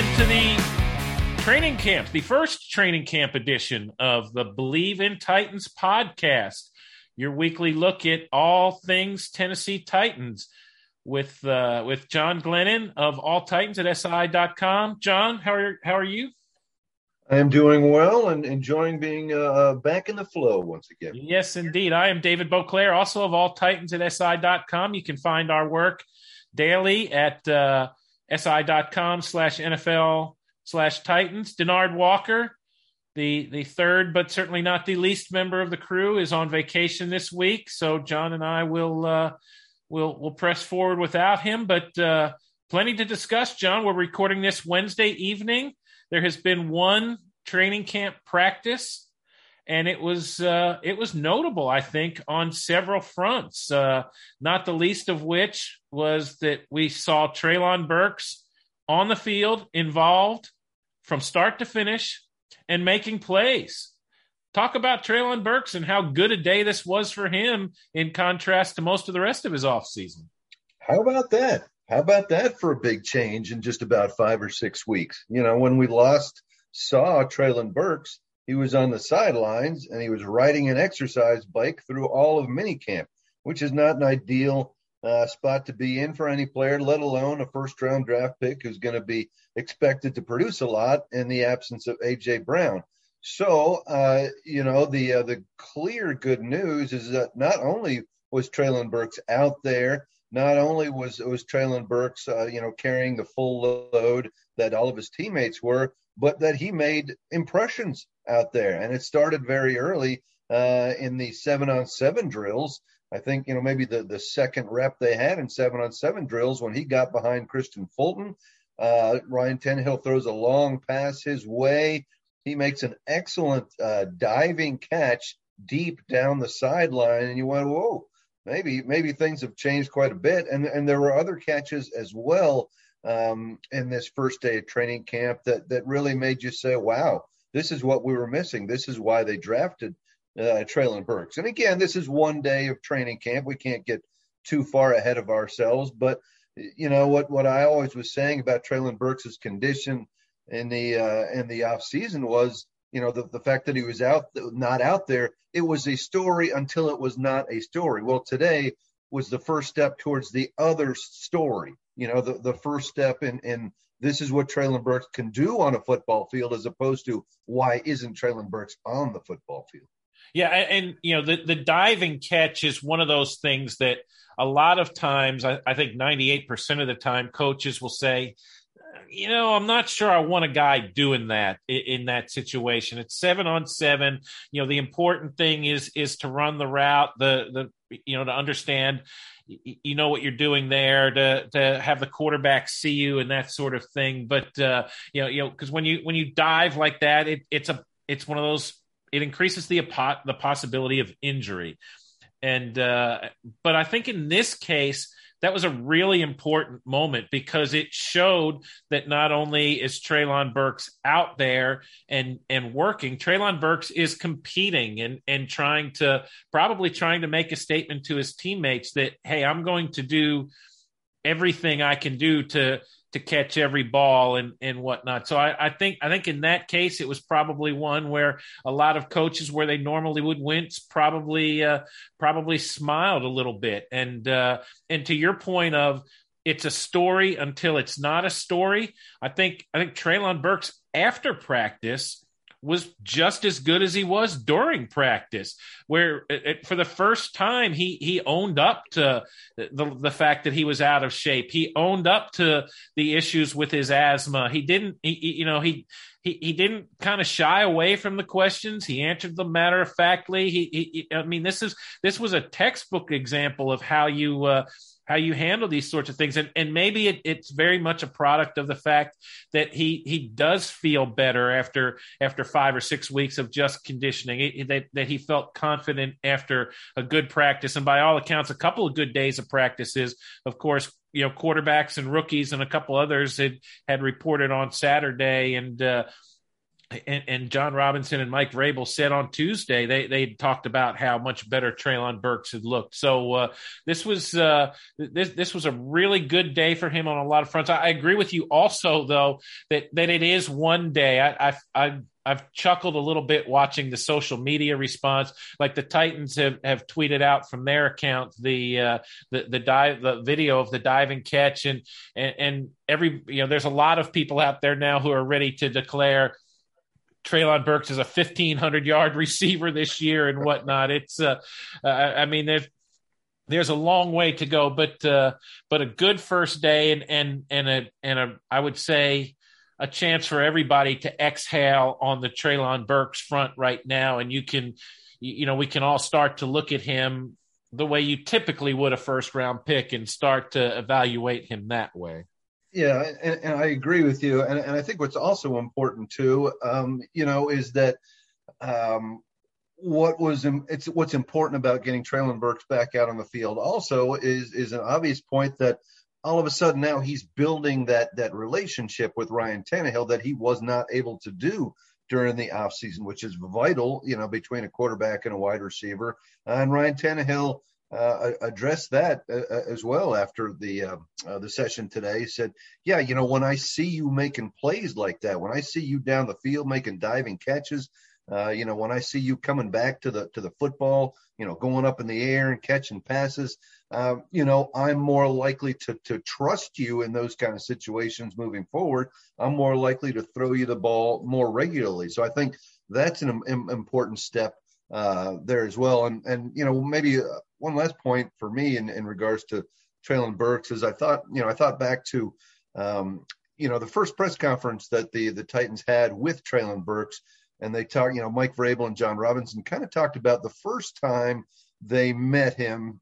into the training camp, the first training camp edition of the Believe in Titans podcast, your weekly look at all things Tennessee Titans with uh, with John Glennon of All Titans at SI.com. John, how are how are you? I am doing well and enjoying being uh, back in the flow once again. Yes, indeed. I am David Boclair, also of All Titans at SI.com. You can find our work daily at uh, si.com slash NFL slash Titans. Denard Walker, the the third but certainly not the least member of the crew, is on vacation this week. So John and I will uh, will will press forward without him, but uh, plenty to discuss. John, we're recording this Wednesday evening. There has been one training camp practice and it was uh, it was notable, I think, on several fronts. Uh, not the least of which was that we saw Treylon Burks on the field, involved from start to finish, and making plays. Talk about Treylon Burks and how good a day this was for him in contrast to most of the rest of his offseason. How about that? How about that for a big change in just about five or six weeks? You know, when we last saw Treylon Burks, he was on the sidelines and he was riding an exercise bike through all of minicamp, which is not an ideal uh, spot to be in for any player, let alone a first round draft pick who's going to be expected to produce a lot in the absence of AJ Brown. So, uh, you know, the uh, the clear good news is that not only was Treylon Burks out there, not only was was Treylon Burks, uh, you know, carrying the full load that all of his teammates were, but that he made impressions out there. And it started very early uh, in the seven on seven drills. I think, you know, maybe the, the second rep they had in seven on seven drills when he got behind Kristian Fulton. Uh, Ryan Tannehill throws a long pass his way. He makes an excellent uh, diving catch deep down the sideline, and you went, "Whoa, maybe maybe things have changed quite a bit." And and there were other catches as well um, in this first day of training camp that that really made you say, "Wow, this is what we were missing. This is why they drafted uh, Treylon Burks. And again, this is one day of training camp. We can't get too far ahead of ourselves. But you know what? What I always was saying about Treylon Burks's condition in the uh, in the off season was, you know, the, the fact that he was out, not out there. It was a story until it was not a story. Well, today was the first step towards the other story. You know, the, the first step in in this is what Treylon Burks can do on a football field, as opposed to why isn't Treylon Burks on the football field? Yeah, and you know the the diving catch is one of those things that a lot of times, I, I think ninety eight percent of the time, coaches will say, you know, I'm not sure I want a guy doing that in, that situation. It's seven on seven. You know, the important thing is is to run the route, the the you know to understand you know what you're doing there to to have the quarterback see you and that sort of thing but uh you know you know because when you when you dive like that it, it's a it's one of those it increases the the possibility of injury and uh but i think in this case that was a really important moment because it showed that not only is Treylon Burks out there and and working, Treylon Burks is competing and and trying to probably trying to make a statement to his teammates that hey, I'm going to do everything I can do to to catch every ball and and whatnot. So I, I think I think in that case it was probably one where a lot of coaches where they normally would wince probably uh, probably smiled a little bit. And uh, and to your point of it's a story until it's not a story. I think I think Treylon Burks after practice was just as good as he was during practice, where it, it, for the first time he he owned up to the the fact that he was out of shape. He owned up to the issues with his asthma. He didn't, he, you know, he he, he didn't kind of shy away from the questions. He answered them matter of factly. He, he, I mean, this is this was a textbook example of how you uh, how you handle these sorts of things. And, and maybe it, it's very much a product of the fact that he, he does feel better after, after five or six weeks of just conditioning, it, that, that he felt confident after a good practice. And by all accounts, a couple of good days of practices, of course, you know, quarterbacks and rookies and a couple others had, had reported on Saturday. And, uh, and, and, Jon Robinson and Mike Vrabel said on Tuesday they they talked about how much better Treylon Burks had looked. So uh, this was uh, this this was a really good day for him on a lot of fronts. I, I, agree with you also though that that it is one day. I I, I I've chuckled a little bit watching the social media response. Like the Titans have, have tweeted out from their account the uh, the the dive the video of the diving catch and, and and every you know there's a lot of people out there now who are ready to declare Treylon Burks is a 1500 yard receiver this year and whatnot. It's, uh, uh, I mean, there's, there's a long way to go, but, uh, but a good first day and, and, and a, and a, I would say a chance for everybody to exhale on the Treylon Burks front right now. And you can, you know, we can all start to look at him the way you typically would a first round pick and start to evaluate him that way. Yeah, and, and, I agree with you. And, and I think what's also important too, um, you know, is that um, what was it's what's important about getting Treylon Burks back out on the field also is is an obvious point that all of a sudden now he's building that that relationship with Ryan Tannehill that he was not able to do during the offseason, which is vital, you know, between a quarterback and a wide receiver. and Ryan Tannehill uh, addressed that uh, uh, as well after the uh, uh, the session today. He said, "Yeah, you know, when I see you making plays like that, when I see you down the field making diving catches, uh, you know, when I see you coming back to the to the football, you know, going up in the air and catching passes, um, you know, I'm more likely to to trust you in those kind of situations moving forward. I'm more likely to throw you the ball more regularly. So I think that's an Im- important step." Uh, there as well. And and you know maybe one last point for me in, in regards to Treylon Burks is I thought, you know, I thought back to, um, you know, the first press conference that the the Titans had with Treylon Burks, and they talked, you know, Mike Vrabel and Jon Robinson kind of talked about the first time they met him,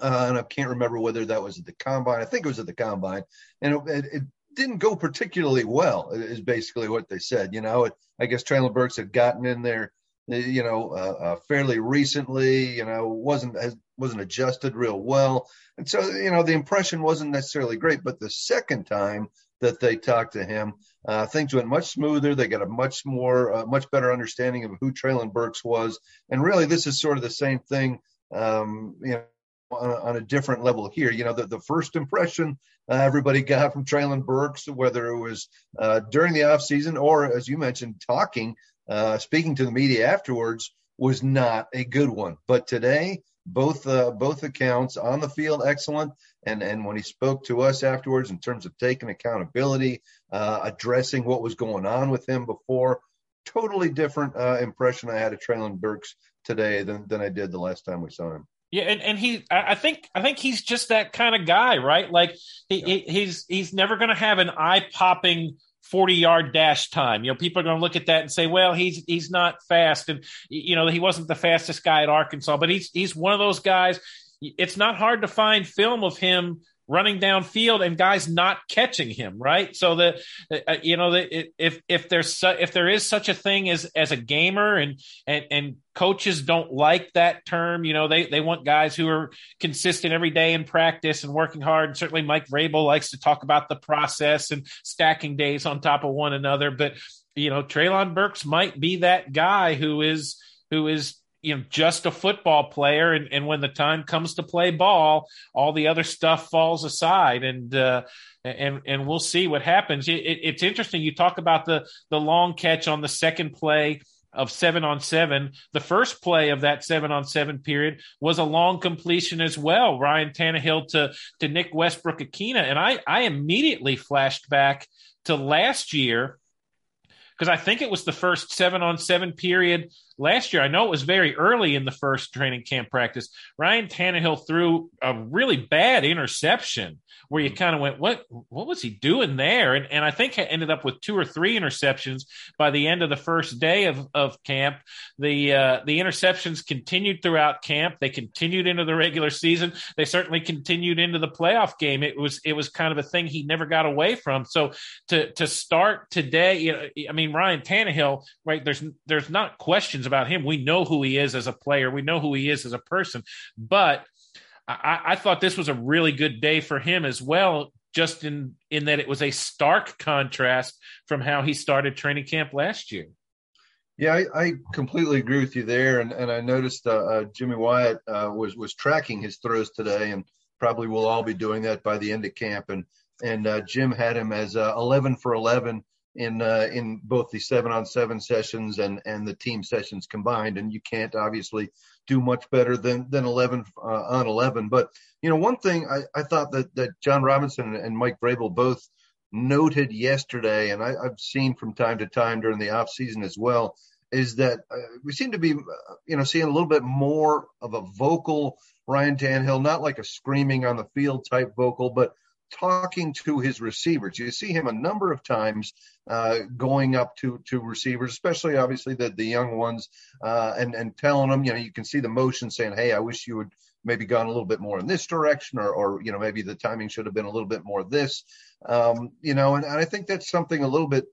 uh, and I can't remember whether that was at the combine. I think it was at the combine, and it, it, it didn't go particularly well. Is basically what they said. You know, I guess Treylon Burks had gotten in there you know, uh, uh, fairly recently, you know, wasn't as, wasn't adjusted real well, and so you know the impression wasn't necessarily great. But the second time that they talked to him, uh, things went much smoother. They got a much more, uh, much better understanding of who Treylon Burks was, and really this is sort of the same thing, um, you know. On a, on a, different level here. You know, the, the first impression uh, everybody got from Treylon Burks, whether it was uh, during the offseason or, as you mentioned, talking uh, speaking to the media afterwards was not a good one. But today, both uh, both accounts on the field excellent, and and when he spoke to us afterwards in terms of taking accountability, uh, addressing what was going on with him before, totally different uh, impression I had of Treylon Burks today than than I did the last time we saw him. Yeah, and, and he, I think, I think he's just that kind of guy, right? Like he, yeah. he he's he's never going to have an eye popping 40 yard dash time. You know, people are going to look at that and say, well, he's he's not fast and you know, he wasn't the fastest guy at Arkansas, but he's he's one of those guys it's not hard to find film of him running downfield and guys not catching him, right? So that uh, you know, the, if if there's su- if there is such a thing as as a gamer, and and and coaches don't like that term, you know, they they want guys who are consistent every day in practice and working hard. And certainly, Mike Vrabel likes to talk about the process and stacking days on top of one another. But you know, Treylon Burks might be that guy who is who is you know just a football player and, and when the time comes to play ball all the other stuff falls aside and uh, and and we'll see what happens it, it, it's interesting you talk about the the long catch on the second play of seven on seven. The first play of that seven on seven period was a long completion as well. Ryan Tannehill to to Nick Westbrook Ikhine. And I I immediately flashed back to last year because I think it was the first seven on seven period last year. I know it was very early in the first training camp practice. Ryan Tannehill threw a really bad interception where you kind of went, what what was he doing there? And and I think ended up with two or three interceptions by the end of the first day of, of camp. The uh, the interceptions continued throughout camp. They continued into the regular season. They certainly continued into the playoff game. It was it was kind of a thing he never got away from. So to to start today, you know, I mean Ryan Tannehill, right? There's there's not questions about him. We know who he is as a player. We know who he is as a person. But I, I thought this was a really good day for him as well, just in in that it was a stark contrast from how he started training camp last year. Yeah, I, I completely agree with you there, and and I noticed uh, uh, Jimmy Wyatt uh, was was tracking his throws today, and probably we'll all be doing that by the end of camp. And and uh, Jim had him as uh, 11 for 11 in uh, in both the seven on seven sessions and and the team sessions combined. And you can't obviously do much better than than 11 uh, on 11. But you know, one thing I, I thought that that Jon Robinson and Mike Vrabel both noted yesterday, and I, have seen from time to time during the off season as well, is that uh, we seem to be uh, you know seeing a little bit more of a vocal Ryan Tannehill, not like a screaming on the field type vocal, but talking to his receivers. You see him a number of times uh, going up to to receivers, especially obviously the the young ones, uh, and and telling them, you know, you can see the motion saying, "Hey, I wish you would maybe gone a little bit more in this direction, or or you know maybe the timing should have been a little bit more this." Um, you know, and, and I think that's something a little bit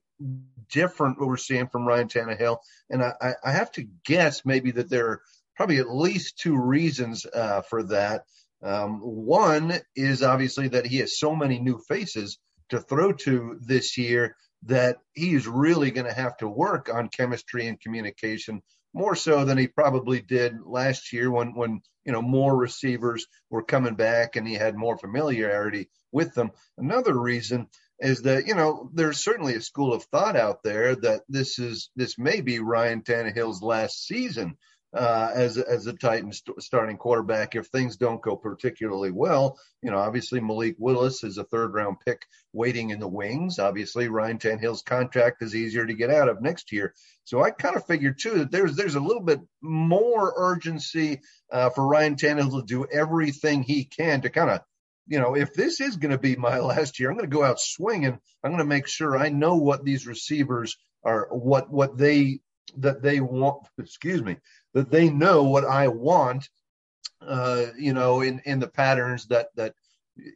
different what we're seeing from Ryan Tannehill, and I, I have to guess maybe that there are probably at least two reasons uh, for that. Um, one is obviously that he has so many new faces to throw to this year that he's really going to have to work on chemistry and communication more so than he probably did last year when when you know more receivers were coming back and he had more familiarity with them. Another reason is that you know there's certainly a school of thought out there that this is this may be Ryan Tannehill's last season uh, as as a Titans st- starting quarterback if things don't go particularly well. You know, obviously Malik Willis is a third round pick waiting in the wings. Obviously Ryan Tannehill's contract is easier to get out of next year. So I kind of figured too that there's there's a little bit more urgency uh, for Ryan Tannehill to do everything he can to kind of you know, if this is going to be my last year, I'm going to go out swinging. I'm going to make sure I know what these receivers are, what what they that they want. Excuse me, that they know what I want, uh, you know, in, in the patterns that, that,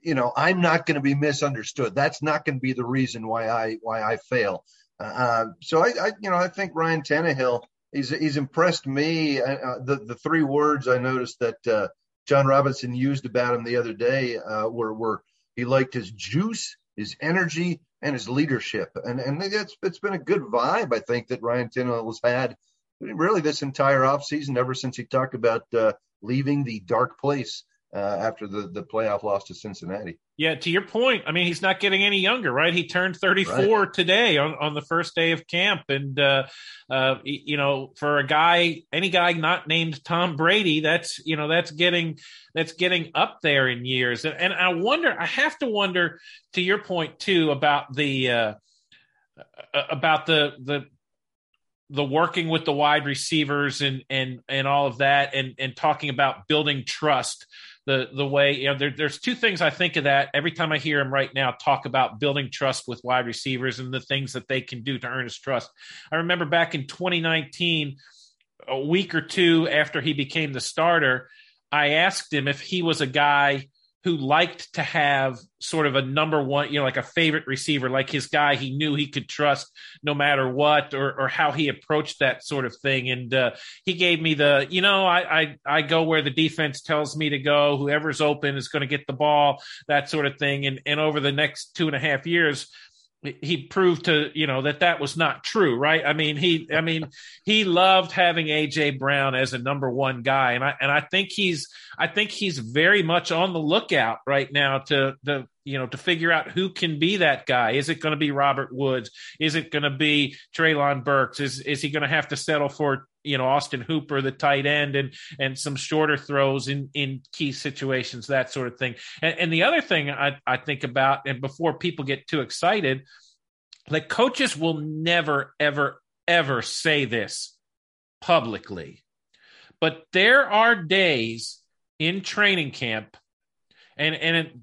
you know, I'm not going to be misunderstood. That's not going to be the reason why I, why I fail. Uh, so I, I, you know, I think Ryan Tannehill, he's, he's impressed me. Uh, uh, the, the three words I noticed that, uh, Jon Robinson used about him the other day, uh, were, were he liked his juice, his energy, and his leadership. And, and it's, it's been a good vibe, I think, that Ryan Tannehill has had really this entire offseason, ever since he talked about uh, leaving the dark place uh, after the, the playoff loss to Cincinnati. Yeah, to your point, I mean, he's not getting any younger, right? He turned 34 right. today on, on the first day of camp. And, uh, uh, you know, for a guy, any guy not named Tom Brady, that's, you know, that's getting, that's getting up there in years. And, and I wonder, I have to wonder to your point too about the, uh, about the, the, the working with the wide receivers and and and all of that and and talking about building trust the the way you know there, there's two things I think of that every time I hear him right now talk about building trust with wide receivers and the things that they can do to earn his trust. I remember back in 2019, a week or two after he became the starter, I asked him if he was a guy who liked to have sort of a number one, you know, like a favorite receiver, like his guy he knew he could trust no matter what, or or how he approached that sort of thing. And uh, he gave me the, you know, I, I I go where the defense tells me to go. Whoever's open is going to get the ball, that sort of thing. And and over the next two and a half years, he proved to you know that that was not true right? I mean he i mean he loved having aj brown as a number one guy. And i and i think he's i think he's very much on the lookout right now to the you know to figure out who can be that guy. Is it going to be robert woods? Is it going to be treylon burks? Is is he going to have to settle for you know austin hooper the tight end and and some shorter throws in in key situations that sort of thing? And, and the other thing i i think about and before people get too excited like coaches will never ever ever say this publicly but there are days in training camp and and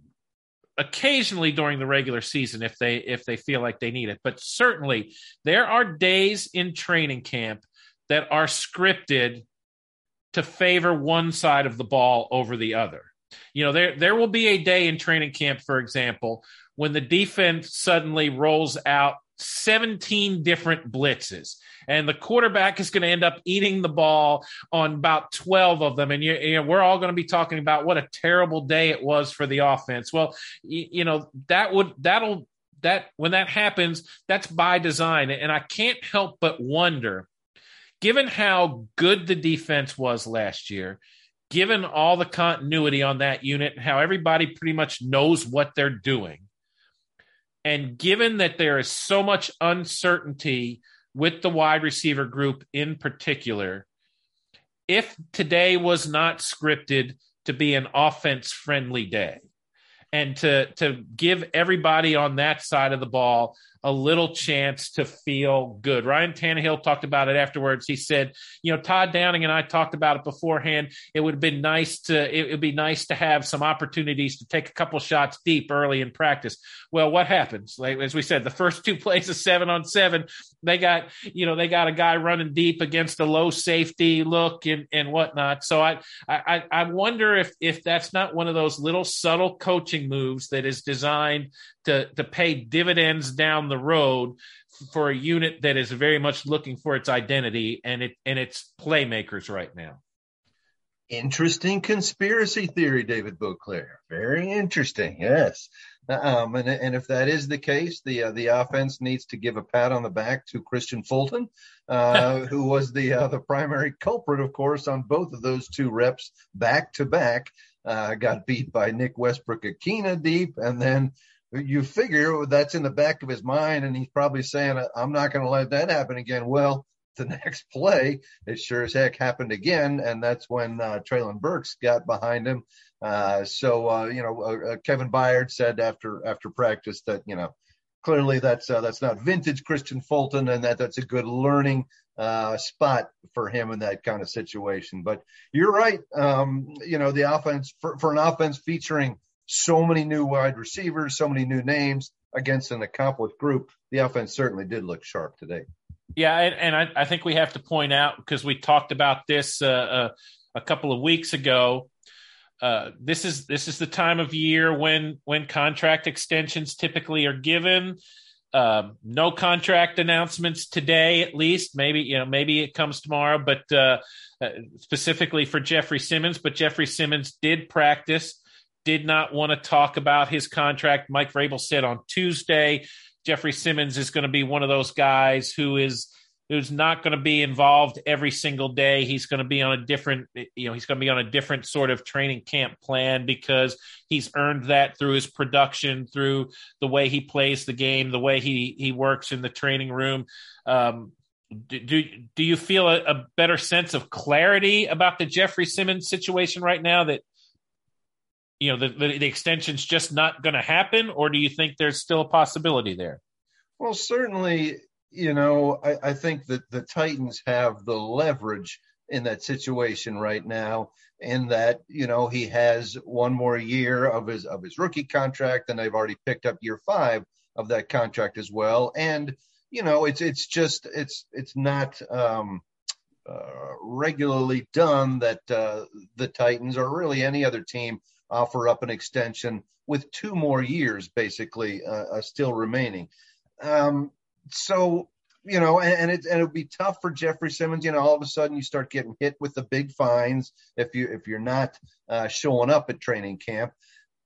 occasionally during the regular season if they if they feel like they need it but certainly there are days in training camp that are scripted to favor one side of the ball over the other. You know, there there will be a day in training camp, for example, when the defense suddenly rolls out 17 different blitzes. And the quarterback is going to end up eating the ball on about 12 of them. And you, you know we're all going to be talking about what a terrible day it was for the offense. Well you, you know that would that'll that when that happens that's by design. And i can't help but wonder given how good the defense was last year, given all the continuity on that unit, how everybody pretty much knows what they're doing, and given that there is so much uncertainty with the wide receiver group in particular, if today was not scripted to be an offense friendly day and to to give everybody on that side of the ball a little chance to feel good. Ryan Tannehill talked about it afterwards. He said, you know, Todd Downing and I talked about it beforehand. It would have been nice to, it would be nice to have some opportunities to take a couple shots deep early in practice. Well, what happens? Like, as we said, the first two plays of seven on seven, they got, you know, they got a guy running deep against a low safety look and, and whatnot. So I, I, I wonder if, if that's not one of those little subtle coaching moves that is designed to to pay dividends down the road for a unit that is very much looking for its identity and it and its playmakers right now. Interesting conspiracy theory, David Boclair. Very interesting. Yes. Um, and, and if that is the case, the uh, the offense needs to give a pat on the back to Kristian Fulton, uh, who was the uh, the primary culprit, of course, on both of those two reps back to back. Uh, got beat by Nick Westbrook-Ikhine deep, and then you figure that's in the back of his mind, and he's probably saying, "I'm not going to let that happen again." Well, the next play, it sure as heck happened again, and that's when uh, Treylon Burks got behind him. Uh, so uh, you know, uh, uh Kevin Byard said after after practice that you know clearly that's uh, that's not vintage Kristian Fulton, and that that's a good learning uh, spot for him in that kind of situation. But you're right. Um, you know, the offense for, for an offense featuring so many new wide receivers, so many new names against an accomplished group. The offense certainly did look sharp today. Yeah, and, and I, I, think we have to point out because we talked about this uh, uh, a couple of weeks ago. Uh, this is this is the time of year when when contract extensions typically are given. Uh, no contract announcements today, at least. Maybe you know, maybe it comes tomorrow, but uh, uh, specifically for Jeffrey Simmons. But Jeffrey Simmons did practice did not want to talk about his contract. Mike Vrabel said on Tuesday, Jeffrey Simmons is going to be one of those guys who is who's not going to be involved every single day. He's going to be on a different, you know, he's going to be on a different sort of training camp plan because he's earned that through his production, through the way he plays the game, the way he he works in the training room. Um, do, do, do you feel a, a better sense of clarity about the Jeffrey Simmons situation right now that you know the, the, the extension's just not going to happen or do you think there's still a possibility there? Well certainly you know I, I think that the titans have the leverage in that situation right now in that you know he has one more year of his of his rookie contract and they've already picked up year five of that contract as well. And you know it's it's just it's it's not um uh, regularly done that uh, the Titans or really any other team offer up an extension with two more years basically uh, uh, still remaining. Um, so you know, and, and it and it'd be tough for Jeffrey Simmons. You know, all of a sudden you start getting hit with the big fines if you if you're not uh, showing up at training camp.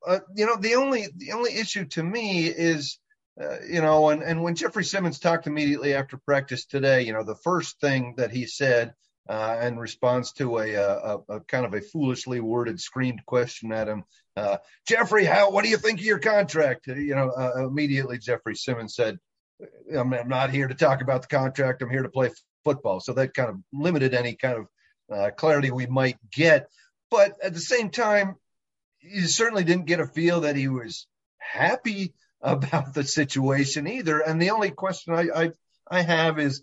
Uh, you know, the only the only issue to me is uh, you know, and, and when Jeffrey Simmons talked immediately after practice today, you know, the first thing that he said uh, in response to a, a, a, kind of a foolishly worded screamed question at him, uh, Jeffrey, how what do you think of your contract? You know, uh, immediately Jeffrey Simmons said, I'm, I'm, not here to talk about the contract. I'm here to play football. So that kind of limited any kind of uh, clarity we might get. But at the same time, you certainly didn't get a feel that he was happy about the situation either. And the only question I, I, I have is,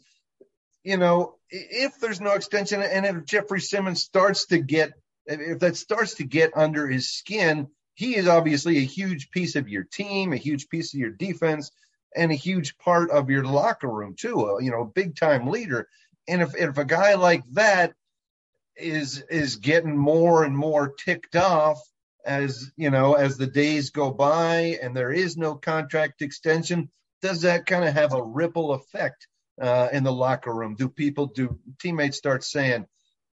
you know, if there's no extension and if Jeffrey Simmons starts to get, if that starts to get under his skin, he is obviously a huge piece of your team, a huge piece of your defense, and a huge part of your locker room too. A, You know, a big time leader. And if if a guy like that is is getting more and more ticked off as you know as the days go by and there is no contract extension does that kind of have a ripple effect uh, in the locker room? Do people do teammates start saying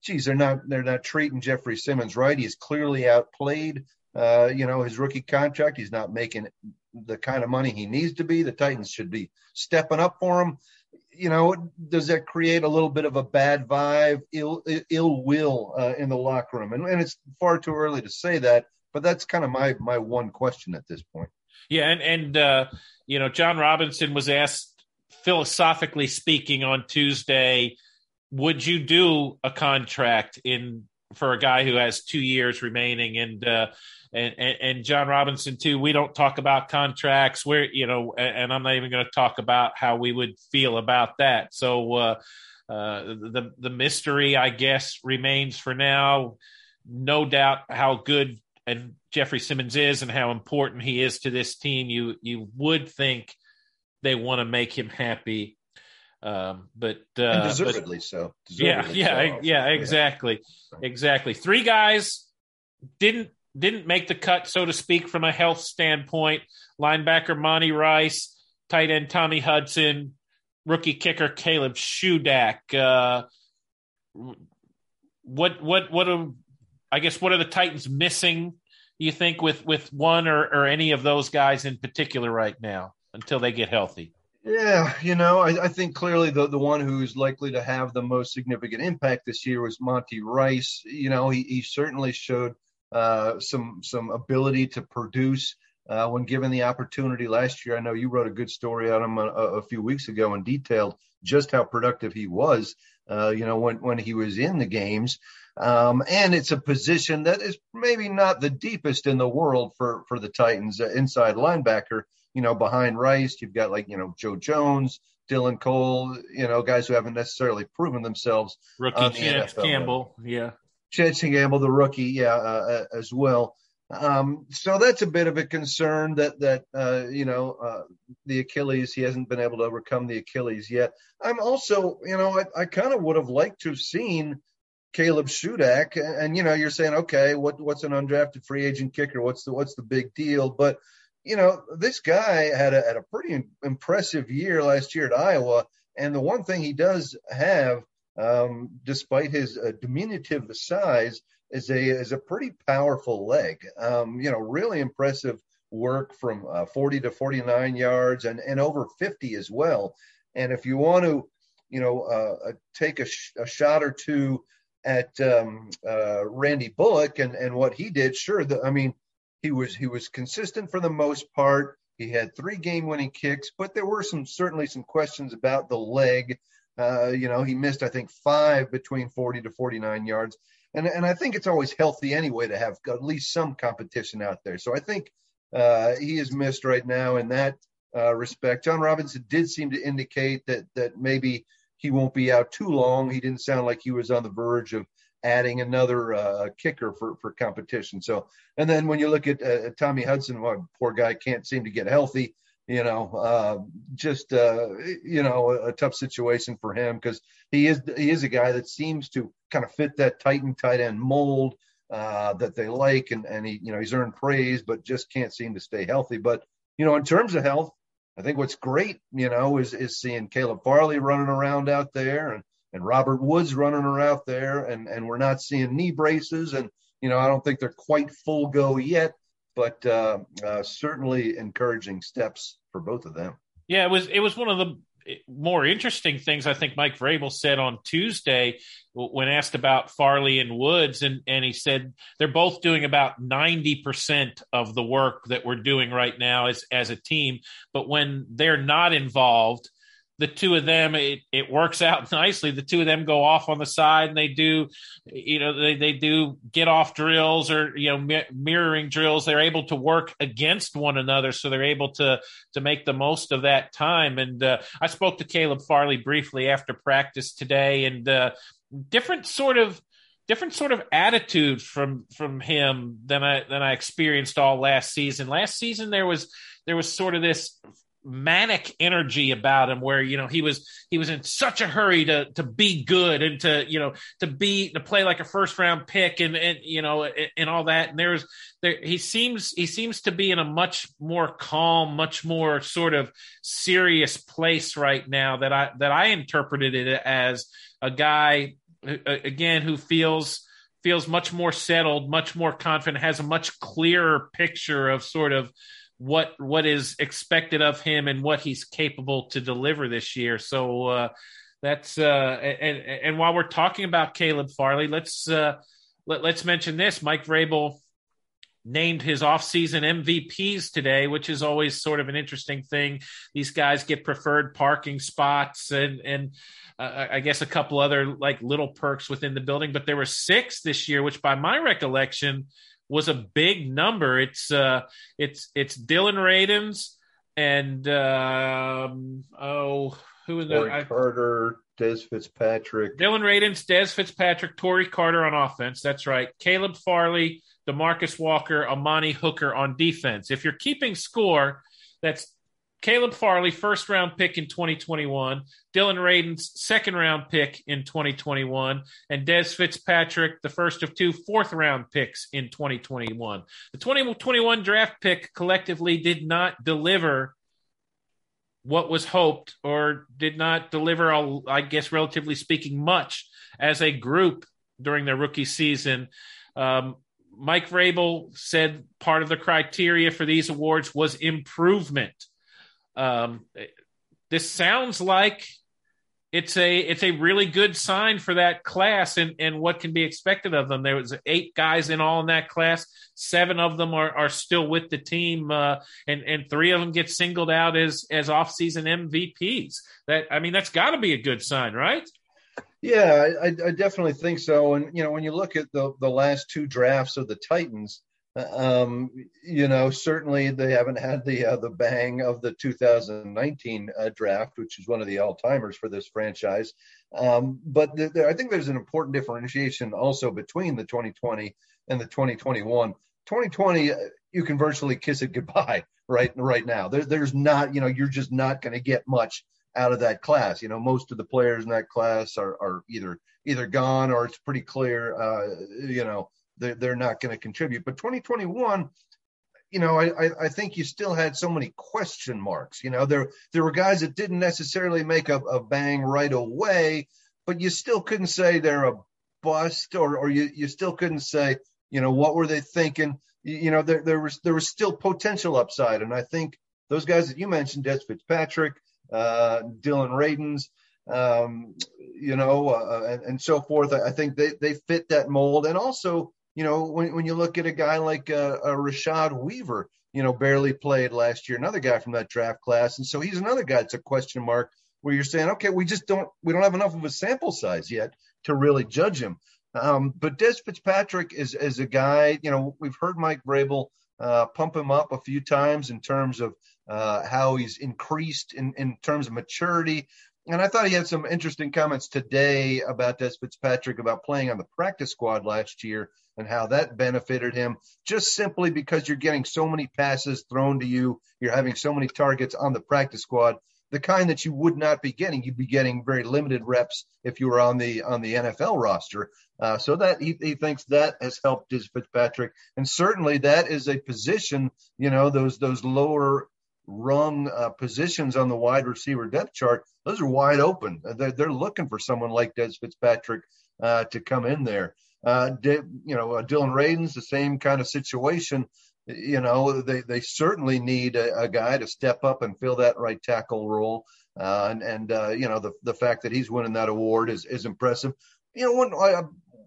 geez they're not they're not treating jeffrey simmons right. He's clearly outplayed uh, you know his rookie contract. He's not making the kind of money he needs to be. The titans should be stepping up for him. You know, does that create a little bit of a bad vibe, ill ill will uh, in the locker room? And, and it's far too early to say that, but that's kind of my my one question at this point. Yeah, and and uh, you know, Jon Robinson was asked philosophically speaking on Tuesday, would you do a contract in for a guy who has two years remaining? And uh, and, and, Jon Robinson too. We don't talk about contracts. We're you know, and I'm not even going to talk about how we would feel about that. So uh, uh, the the mystery, I guess, remains for now. No doubt how good and Jeffrey Simmons is and how important he is to this team. You you would think they want to make him happy. Um, but uh, and deservedly but, so. Deservedly yeah, yeah, so. yeah, exactly, yeah. exactly. Three guys didn't didn't make the cut, so to speak, from a health standpoint. Linebacker Monty Rice, tight end Tommy Hudson, rookie kicker Caleb Shudak. Uh, what what what are I guess what are the Titans missing? You think with with one or, or any of those guys in particular right now until they get healthy? Yeah, you know, I, I, think clearly the the one who's likely to have the most significant impact this year was Monty Rice. You know, he, he certainly showed uh, some some ability to produce uh, when given the opportunity last year. I know you wrote a good story on him a, a few weeks ago and detailed just how productive he was. Uh, you know, when when he was in the games, um, and it's a position that is maybe not the deepest in the world for for the Titans, uh, inside linebacker. You know, behind Rice, you've got like you know Joe Jones, Dylan Cole, you know, guys who haven't necessarily proven themselves. Rookie Chance Campbell, yeah. Chance Campbell, the rookie, yeah, uh, uh, as well. Um, so that's a bit of a concern that that uh, you know uh, the Achilles he hasn't been able to overcome the Achilles yet. I'm also you know I, I kind of would have liked to have seen Caleb Shudak, and, and, you know you're saying okay what what's an undrafted free agent kicker what's the what's the big deal but you know this guy had a, had a pretty impressive year last year at Iowa and the one thing he does have um, despite his uh, diminutive size, is a is a pretty powerful leg. Um, you know, really impressive work from uh, 40 to 49 yards and and over 50 as well. And if you want to, you know, uh, take a, sh- a, shot or two at um, uh, Randy Bullock and and what he did, sure. The, I mean, he was he was consistent for the most part. He had three game-winning kicks, but there were some certainly some questions about the leg. Uh, you know, he missed, I think, five between 40 to 49 yards. And, and I think it's always healthy anyway to have at least some competition out there. So I think uh, he is missed right now in that uh, respect. Jon Robinson did seem to indicate that that maybe he won't be out too long. He didn't sound like he was on the verge of adding another uh, kicker for, for competition. So, and then when you look at uh, Tommy Hudson, well, poor guy can't seem to get healthy you know, uh, just uh, you know, a, a, tough situation for him because he is he is a guy that seems to kind of fit that Titan tight end mold uh, that they like, and and he you know he's earned praise, but just can't seem to stay healthy. But you know, in terms of health, I think what's great, you know, is is seeing Caleb Farley running around out there and and Robert Woods running around there, and and we're not seeing knee braces, and you know, I don't think they're quite full go yet, but uh, uh, certainly encouraging steps for both of them. Yeah, it was it was one of the more interesting things I think Mike Vrabel said on Tuesday when asked about Farley and Woods, and and he said they're both doing about ninety percent of the work that we're doing right now as as a team, but when they're not involved the two of them it, it works out nicely. The two of them go off on the side and they do you know they, they do get off drills or you know mi- mirroring drills. They're able to work against one another so they're able to to make the most of that time. And uh, i spoke to caleb farley briefly after practice today and uh, different sort of different sort of attitude from from him than i than i experienced all last season. Last season there was there was sort of this manic energy about him where you know he was he was in such a hurry to to be good and to you know to be to play like a first round pick and and you know and, and all that. And there's there he seems he seems to be in a much more calm much more sort of serious place right now that I that I interpreted it as a guy again who feels feels much more settled much more confident has a much clearer picture of sort of what what is expected of him and what he's capable to deliver this year. So uh, that's uh, and and while we're talking about Caleb Farley, let's uh, let, let's mention this. Mike Vrabel named his offseason MVPs today, which is always sort of an interesting thing. These guys get preferred parking spots and and uh, I guess a couple other like little perks within the building, but there were six this year, which by my recollection was a big number. It's uh, it's it's Dillon Radunz and um, oh, who was that? Carter, Dez Fitzpatrick, Dillon Radunz, Dez Fitzpatrick, Tory Carter on offense. That's right. Caleb Farley, Demarcus Walker, Amani Hooker on defense. If you're keeping score, that's Caleb Farley, first round pick in 2021, Dillon Radunz, second round pick in 2021, and Dez Fitzpatrick, the first of two fourth round picks in 2021. The 2021 draft pick collectively did not deliver what was hoped or did not deliver, I guess, relatively speaking, much as a group during their rookie season. Um, Mike Vrabel said part of the criteria for these awards was improvement. Um, this sounds like it's a it's a really good sign for that class and and what can be expected of them. There was eight guys in all in that class. Seven of them are are still with the team, uh, and and three of them get singled out as as off season MVPs. That I mean, that's got to be a good sign, right? Yeah, I, I definitely think so. And you know, when you look at the the last two drafts of the Titans, um, you know, certainly they haven't had the uh, the bang of the 2019 uh, draft, which is one of the all timers for this franchise. Um, but th- th- I think there's an important differentiation also between the 2020 and the 2021. 2020, uh, you can virtually kiss it goodbye right right now. There, there's not, you know, you're just not going to get much out of that class. You know, most of the players in that class are, are either either gone or it's pretty clear, uh, you know, they're, they're not going to contribute. But 2021, you know, I, I think you still had so many question marks. You know, there there were guys that didn't necessarily make a, a bang right away, but you still couldn't say they're a bust, or or you, you still couldn't say, you know, what were they thinking? You, know, there there was there was still potential upside, and I think those guys that you mentioned, Dez Fitzpatrick, uh, Dillon Radunz, um, you know, uh, and, and so forth. I, I think they they fit that mold, and also you know, when, when you look at a guy like uh, a Rashad Weaver, you know, barely played last year, another guy from that draft class. And so he's another guy that's a question mark where you're saying, okay, we just don't, we don't have enough of a sample size yet to really judge him. Um, but Dez Fitzpatrick is, is a guy, you know, we've heard Mike Vrabel uh, pump him up a few times in terms of uh, how he's increased in, in terms of maturity. And I thought he had some interesting comments today about Dez Fitzpatrick about playing on the practice squad last year and how that benefited him just simply because you're getting so many passes thrown to you. You're having so many targets on the practice squad, the kind that you would not be getting. You'd be getting very limited reps if you were on the on the NFL roster. Uh, so that he, he thinks that has helped his Fitzpatrick, and certainly that is a position. You know those those lower rung uh, positions on the wide receiver depth chart. Those are wide open. They're, they're looking for someone like Dez Fitzpatrick uh, to come in there. Uh, you know, uh, Dillon Radunz, the same kind of situation. you know, they, they certainly need a, a guy to step up and fill that right tackle role. Uh, and, and uh, you know, the, the fact that he's winning that award is, is impressive. You know, one, I,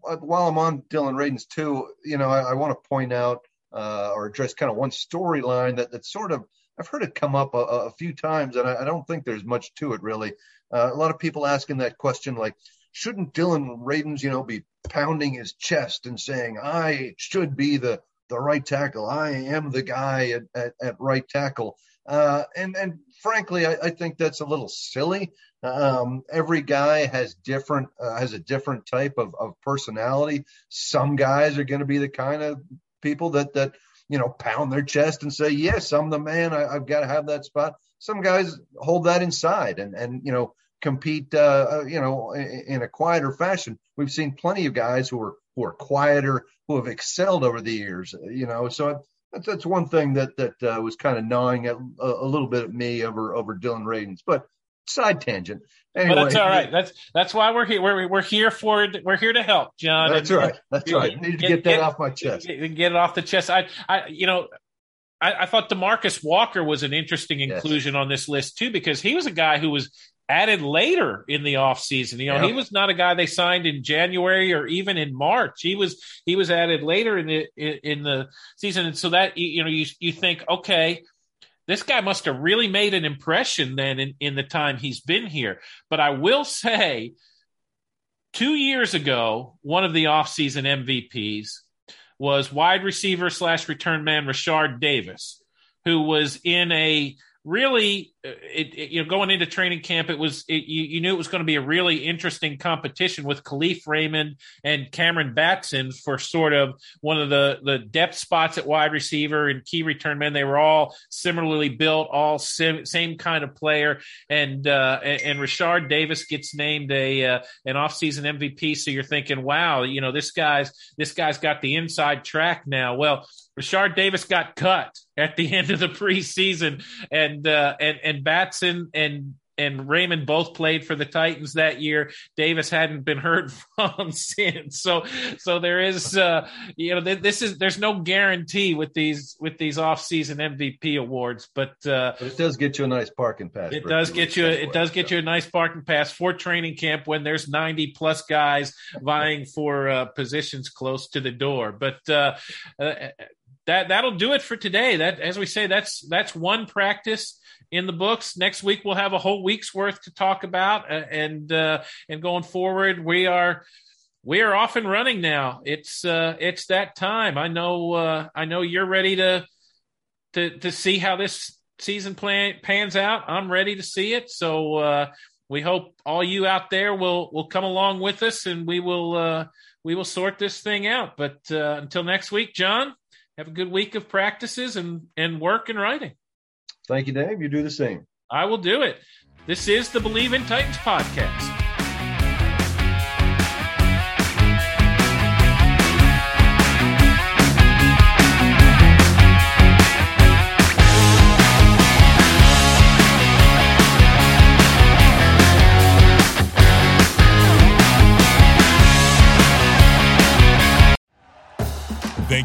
I, while I'm on Dillon Radunz too, you know, I, I want to point out uh, or address kind of one storyline that, that sort of, I've heard it come up a, a few times, and I, I, don't think there's much to it really. Uh, a lot of people asking that question, like, shouldn't Dillon Radunz, you know, be pounding his chest and saying, I should be the the right tackle. I am the guy at, at, at right tackle. Uh, and and frankly, I, I, think that's a little silly. Um, every guy has different uh, has a different type of, of personality. Some guys are going to be the kind of people that that you know pound their chest and say, "Yes, I'm the man. I, have got to have that spot." Some guys hold that inside and and you know compete uh, uh you know in, in a quieter fashion. We've seen plenty of guys who are who are quieter, who have excelled over the years. You know, so that's, that's one thing that that uh, was kind of gnawing at, a, a, little bit at me over over Dillon Radunz. But side tangent. Anyway, but that's all right. That's that's why we're here. We're we're here for we're here to help, John. That's and, right. That's right. I need to get, get that get, off my chest. Get, get it off the chest. I I you know I, I, thought DeMarcus Walker was an interesting inclusion yes. on this list too, because he was a guy who was added later in the offseason. You know, yeah. he was not a guy they signed in January or even in March. He was he was added later in the in the season, and so that you know you you think okay. This guy must have really made an impression then in, in the time he's been here. But I will say, two years ago, one of the offseason MVPs was wide receiver slash return man Rashard Davis, who was in a really uh, it, it, you know going into training camp it was it, you, you, knew it was going to be a really interesting competition with Kalif Raymond and Cameron Batson for sort of one of the the depth spots at wide receiver and key return men. They were all similarly built all sim, same kind of player. And uh, and, and Rashard Davis gets named a uh, an offseason MVP so you're thinking wow you know this guy's this guy's got the inside track now. Well Rashard Davis got cut at the end of the preseason, and uh, and and Batson and and Raymond both played for the Titans that year. Davis hadn't been heard from since. So so there is uh, you know this is there's no guarantee with these with these offseason MVP awards, but, uh, but it does get you a nice parking pass. It does get you a, it does get you a nice parking pass for training camp when there's 90 plus guys vying for uh, positions close to the door. But uh, uh, that that'll do it for today. That as we say, that's that's one practice in the books. Next week we'll have a whole week's worth to talk about, uh, and uh, and going forward we are we are off and running now. It's uh, it's that time. I know uh, I know you're ready to to to see how this season plan pans out. I'm ready to see it. So uh, we hope all you out there will will come along with us, and we will uh, we will sort this thing out. But uh, until next week, John have a good week of practices and, and work and writing. Thank you, Dave. You do the same. I will do it. This is the Bleav in Titans podcast.